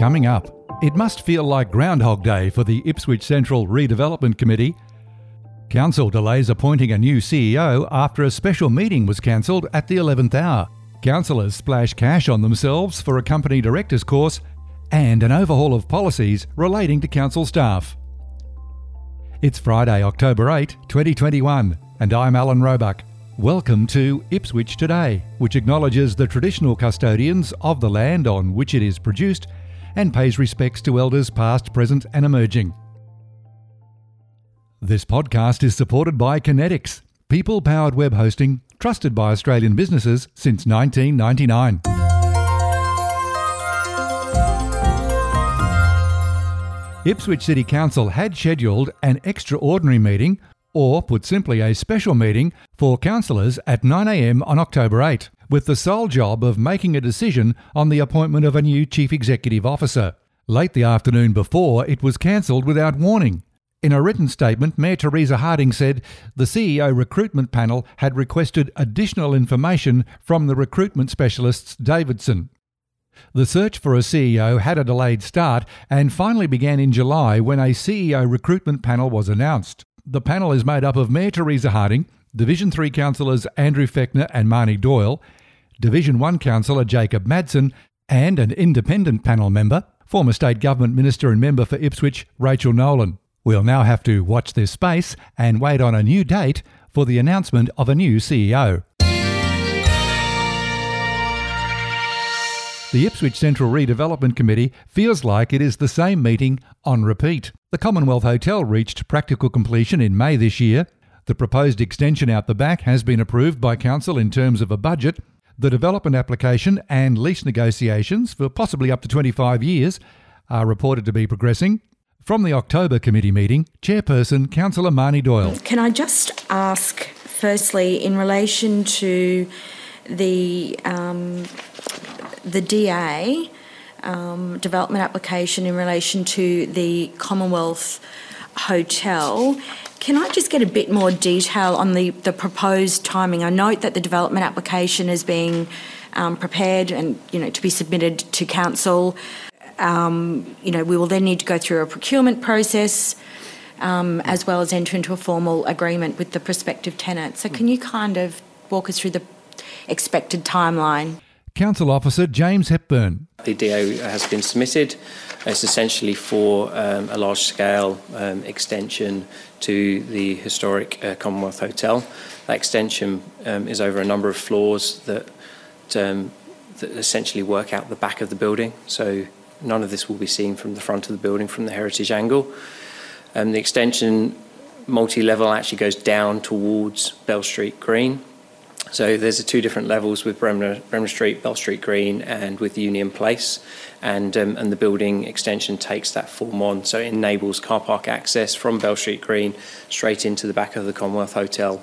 Coming up, it must feel like Groundhog Day for the Ipswich Central Redevelopment Committee. Council delays appointing a new CEO after a special meeting was cancelled at the 11th hour. Councillors splash cash on themselves for a company director's course and an overhaul of policies relating to council staff. It's Friday, October 8, 2021, and I'm Alan Roebuck. Welcome to Ipswich Today, which acknowledges the traditional custodians of the land on which it is produced and pays respects to elders past, present, and emerging. This podcast is supported by Kinetics, people powered web hosting trusted by Australian businesses since 1999. Ipswich City Council had scheduled an extraordinary meeting, or put simply, a special meeting, for councillors at 9am on October 8 with the sole job of making a decision on the appointment of a new Chief Executive Officer. Late the afternoon before, it was cancelled without warning. In a written statement, Mayor Teresa Harding said the CEO recruitment panel had requested additional information from the recruitment specialists Davidson. The search for a CEO had a delayed start and finally began in July when a CEO recruitment panel was announced. The panel is made up of Mayor Teresa Harding, Division 3 councillors Andrew Fechner and Marnie Doyle, Division 1 councillor Jacob Madsen, and an independent panel member, former State Government Minister and member for Ipswich, Rachel Nolan. We'll now have to watch this space and wait on a new date for the announcement of a new CEO. The Ipswich Central Redevelopment Committee feels like it is the same meeting on repeat. The Commonwealth Hotel reached practical completion in May this year. The proposed extension out the back has been approved by Council in terms of a budget, the development application and lease negotiations for possibly up to 25 years are reported to be progressing. From the October committee meeting, Chairperson Councillor Marnie Doyle. Can I just ask, firstly, in relation to the um, the DA um, development application in relation to the Commonwealth Hotel, can I just get a bit more detail on the, the proposed timing? I note that the development application is being um, prepared and you know to be submitted to council. Um, you know, we will then need to go through a procurement process. Um, as well as enter into a formal agreement with the prospective tenant. So, can you kind of walk us through the expected timeline? Council Officer James Hepburn. The DA has been submitted. It's essentially for um, a large scale um, extension to the historic uh, Commonwealth Hotel. That extension um, is over a number of floors that, um, that essentially work out the back of the building. So none of this will be seen from the front of the building from the heritage angle. Um, the extension multi level actually goes down towards Bell Street Green. So there's two different levels with Bremer, Bremer Street, Bell Street Green, and with Union Place, and um, and the building extension takes that form on. So it enables car park access from Bell Street Green straight into the back of the Commonwealth Hotel.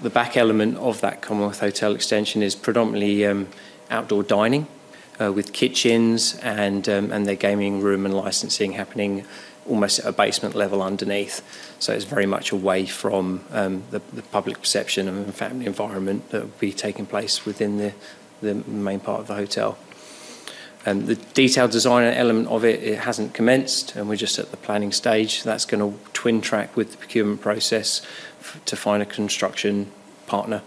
The back element of that Commonwealth Hotel extension is predominantly um, outdoor dining, uh, with kitchens and um, and their gaming room and licensing happening almost at a basement level underneath. So it's very much away from um, the, the, public perception and family environment that will be taking place within the, the main part of the hotel. Um, the detailed design element of it, it hasn't commenced, and we're just at the planning stage. That's going to twin track with the procurement process f- to find a construction partner.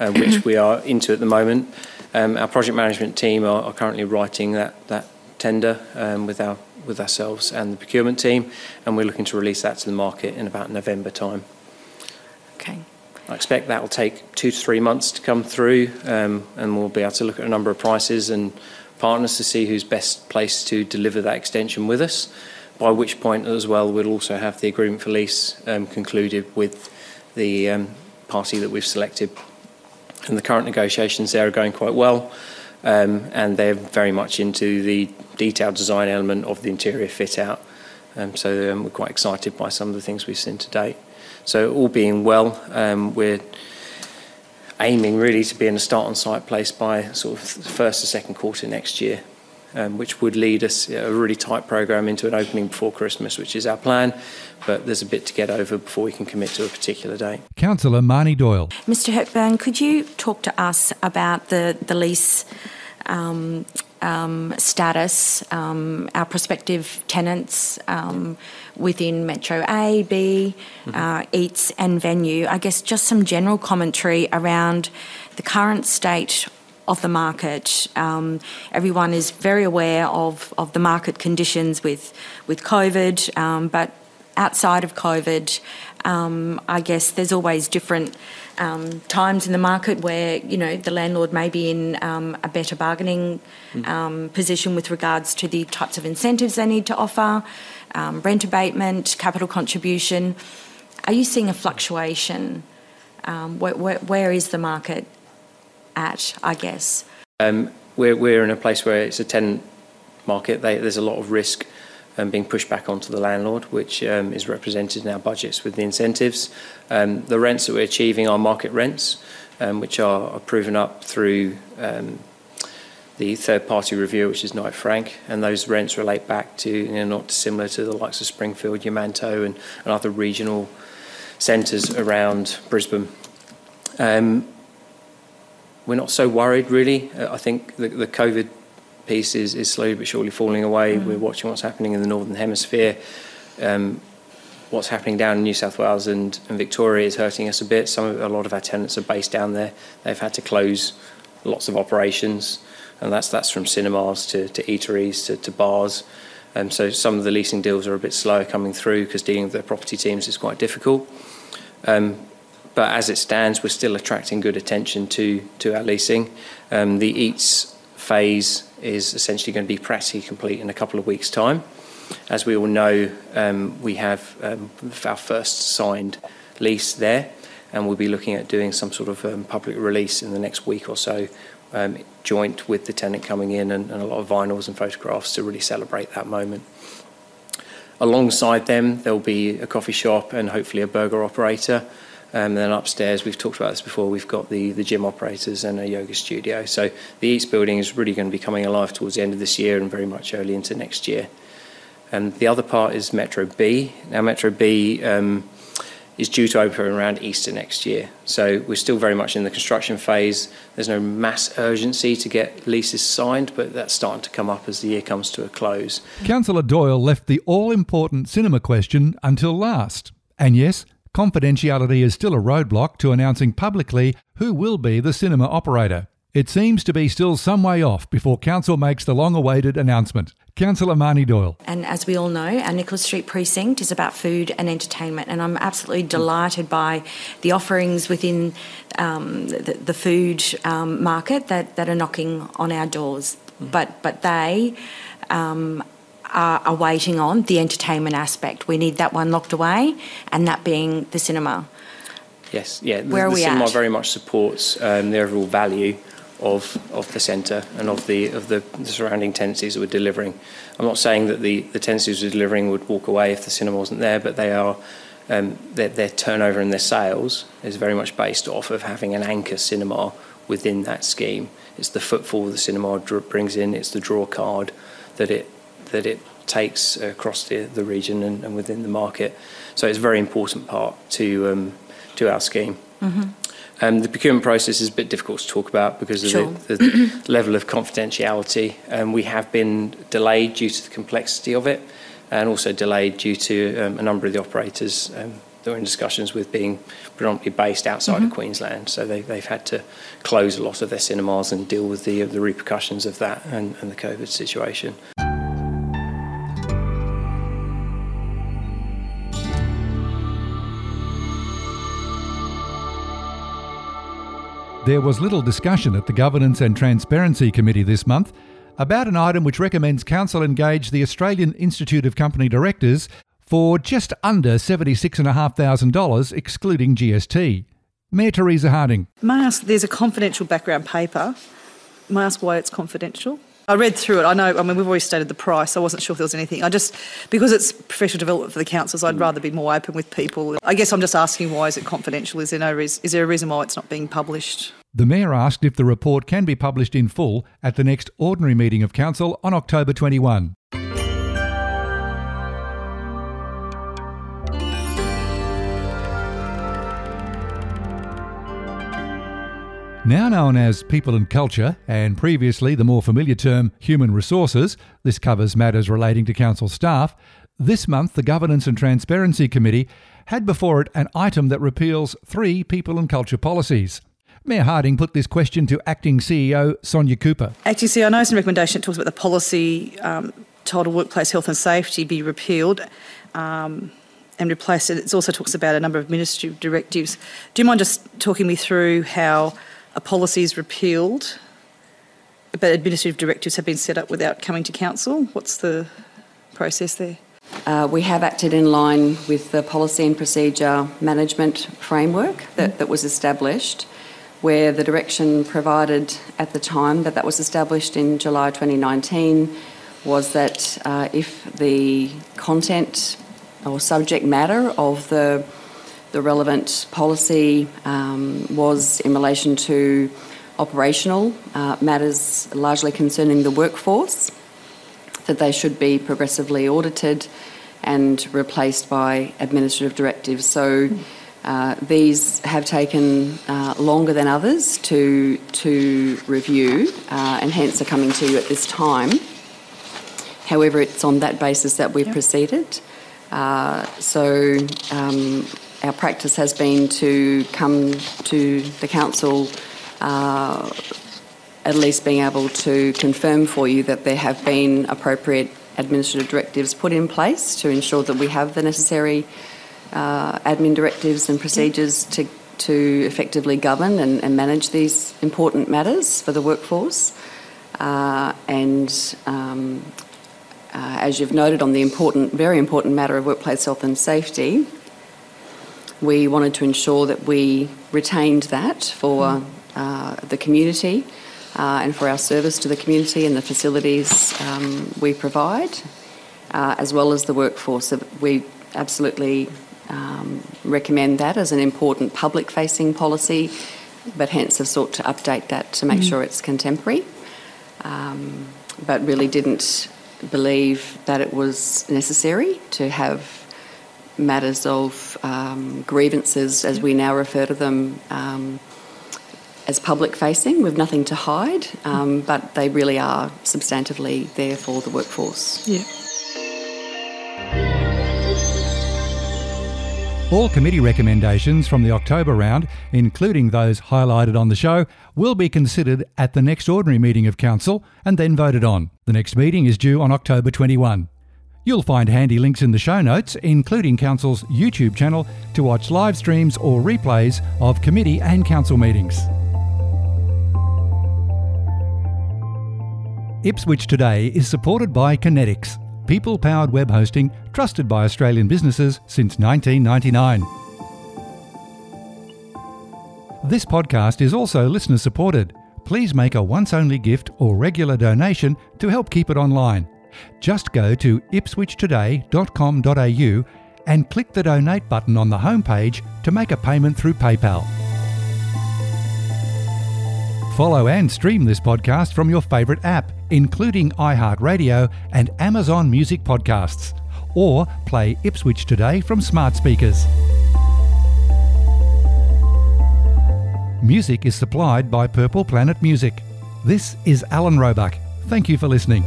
uh, which we are into at the moment. Um, our project management team are, are currently writing that, that tender um, with, our, with ourselves and the procurement team, and we're looking to release that to the market in about November time. Okay. I expect that will take two to three months to come through, um, and we'll be able to look at a number of prices and partners to see who's best placed to deliver that extension with us. By which point, as well, we'll also have the agreement for lease um, concluded with the um, party that we've selected. And the current negotiations there are going quite well, um, and they're very much into the detailed design element of the interior fit out. Um, so um, we're quite excited by some of the things we've seen to date. So all being well, um, we're aiming really to be in a start on site place by sort of first or second quarter next year, which would lead us a really tight program into an opening before Christmas, which is our plan. But there's a bit to get over before we can commit to a particular date. Councillor Marnie Doyle. Mr. Hepburn, could you talk to us about the, the lease um, um, status, um, our prospective tenants um, within Metro A, B, uh, Eats, and Venue? I guess just some general commentary around the current state of the market. Um, everyone is very aware of, of the market conditions with, with COVID, um, but outside of COVID, um, I guess there's always different um, times in the market where you know the landlord may be in um, a better bargaining um, position with regards to the types of incentives they need to offer, um, rent abatement, capital contribution. Are you seeing a fluctuation? Um, where, where, where is the market at? I guess. Um, we're, we're in a place where it's a tenant market. They, there's a lot of risk um, being pushed back onto the landlord, which um, is represented in our budgets with the incentives. Um, the rents that we're achieving are market rents, um, which are, are proven up through um, the third party review, which is Knight Frank, and those rents relate back to, you know, not dissimilar to the likes of Springfield, Yamanto, and, and other regional centres around Brisbane. Um, we're not so worried, really. Uh, I think the, the COVID piece is, is slowly but surely falling away. We're watching what's happening in the Northern Hemisphere. Um, what's happening down in New South Wales and, and Victoria is hurting us a bit. Some of, a lot of our tenants are based down there. They've had to close lots of operations, and that's that's from cinemas to, to eateries to, to bars. Um, so some of the leasing deals are a bit slower coming through because dealing with the property teams is quite difficult. Um, but as it stands, we're still attracting good attention to to our leasing. Um, the Eats phase is essentially going to be practically complete in a couple of weeks' time. As we all know, um, we have um, our first signed lease there, and we'll be looking at doing some sort of um, public release in the next week or so, um, joint with the tenant coming in and, and a lot of vinyls and photographs to really celebrate that moment. Alongside them, there'll be a coffee shop and hopefully a burger operator. Um, then upstairs, we've talked about this before, we've got the, the gym operators and a yoga studio. So the Eats building is really going to be coming alive towards the end of this year and very much early into next year. And the other part is Metro B. Now, Metro B um, is due to open around Easter next year. So we're still very much in the construction phase. There's no mass urgency to get leases signed, but that's starting to come up as the year comes to a close. Councillor Doyle left the all important cinema question until last. And yes, confidentiality is still a roadblock to announcing publicly who will be the cinema operator. It seems to be still some way off before Council makes the long awaited announcement. Councillor Marnie Doyle. And as we all know, our Nicholas Street precinct is about food and entertainment, and I'm absolutely delighted by the offerings within um, the, the, food um, market that, that are knocking on our doors. But but they um, are, are waiting on the entertainment aspect. We need that one locked away, and that being the cinema. Yes, yeah. The, Where are the we cinema at? very much supports um, the overall value of of the centre and of the of the, the surrounding tenancies that we're delivering. I'm not saying that the the tenancies we're delivering would walk away if the cinema wasn't there, but they are. Um, their, their turnover and their sales is very much based off of having an anchor cinema within that scheme. It's the footfall the cinema brings in. It's the draw card that it that it takes across the, the region and, and within the market. So it's a very important part to um, to our scheme. Um, the procurement process is a bit difficult to talk about because of Sure. the, the level of confidentiality. Um, we have been delayed due to the complexity of it, and also delayed due to um, a number of the operators um, that were in discussions with being predominantly based outside Mm-hmm. of Queensland. So they, they've had to close a lot of their cinemas and deal with the, the repercussions of that and, and the COVID situation. There was little discussion at the Governance and Transparency Committee this month about an item which recommends Council engage the Australian Institute of Company Directors for just under $76,500, excluding GST. Mayor Teresa Harding. May I ask, there's a confidential background paper. May I ask why it's confidential? I read through it. I know, I mean, we've already stated the price. I wasn't sure if there was anything. I just, because it's professional development for the councils, I'd mm. rather be more open with people. I guess I'm just asking why is it confidential? Is there no reason, is there a reason why it's not being published? The Mayor asked if the report can be published in full at the next ordinary meeting of Council on October 21. Now known as People and Culture, and previously the more familiar term Human Resources, this covers matters relating to Council staff. This month, the Governance and Transparency Committee had before it an item that repeals three People and Culture policies. Mayor Harding put this question to Acting CEO Sonia Cooper. Actually, see, I know in recommendation it talks about the policy um, Workplace Health and Safety be repealed um, and replaced. It also talks about a number of administrative directives. Do you mind just talking me through how a policy is repealed, but administrative directives have been set up without coming to council? What's the process there? Uh, we have acted in line with the policy and procedure management framework that, that was established, where the direction provided at the time that that was established in July 2019 was that uh, if the content or subject matter of the the relevant policy um, was in relation to operational uh, matters largely concerning the workforce, that they should be progressively audited and replaced by administrative directives. So uh, these have taken uh, longer than others to, to review uh, and hence are coming to you at this time. However, it's on that basis that we've proceeded. Uh, so um, our practice has been to come to the council uh, at least being able to confirm for you that there have been appropriate administrative directives put in place to ensure that we have the necessary uh, admin directives and procedures to, to effectively govern and, and manage these important matters for the workforce. Uh, and um, uh, as you've noted on the important, very important matter of workplace health and safety, we wanted to ensure that we retained that for uh, the community uh, and for our service to the community and the facilities um, we provide, uh, as well as the workforce. We absolutely um, recommend that as an important public facing policy, but hence have sought to update that to make sure it's contemporary. Um, but really didn't believe that it was necessary to have matters of um, grievances, as we now refer to them, um, as public facing with nothing to hide, um, but they really are substantively there for the workforce. Yeah. All committee recommendations from the October round, including those highlighted on the show, will be considered at the next ordinary meeting of Council and then voted on. The next meeting is due on October 21. You'll find handy links in the show notes, including Council's YouTube channel, to watch live streams or replays of committee and council meetings. Ipswich Today is supported by Kinetics, people powered web hosting trusted by Australian businesses since 1999. This podcast is also listener supported. Please make a once only gift or regular donation to help keep it online. Just go to ipswichtoday.com.au and click the donate button on the homepage to make a payment through PayPal. Follow and stream this podcast from your favourite app, including iHeartRadio and Amazon Music Podcasts, or play Ipswich Today from smart speakers. Music is supplied by Purple Planet Music. This is Alan Roebuck. Thank you for listening.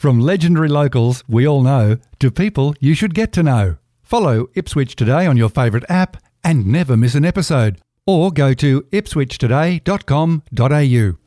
From legendary locals we all know to people you should get to know. Follow Ipswich Today on your favourite app and never miss an episode. Or go to ipswichtoday.com.au.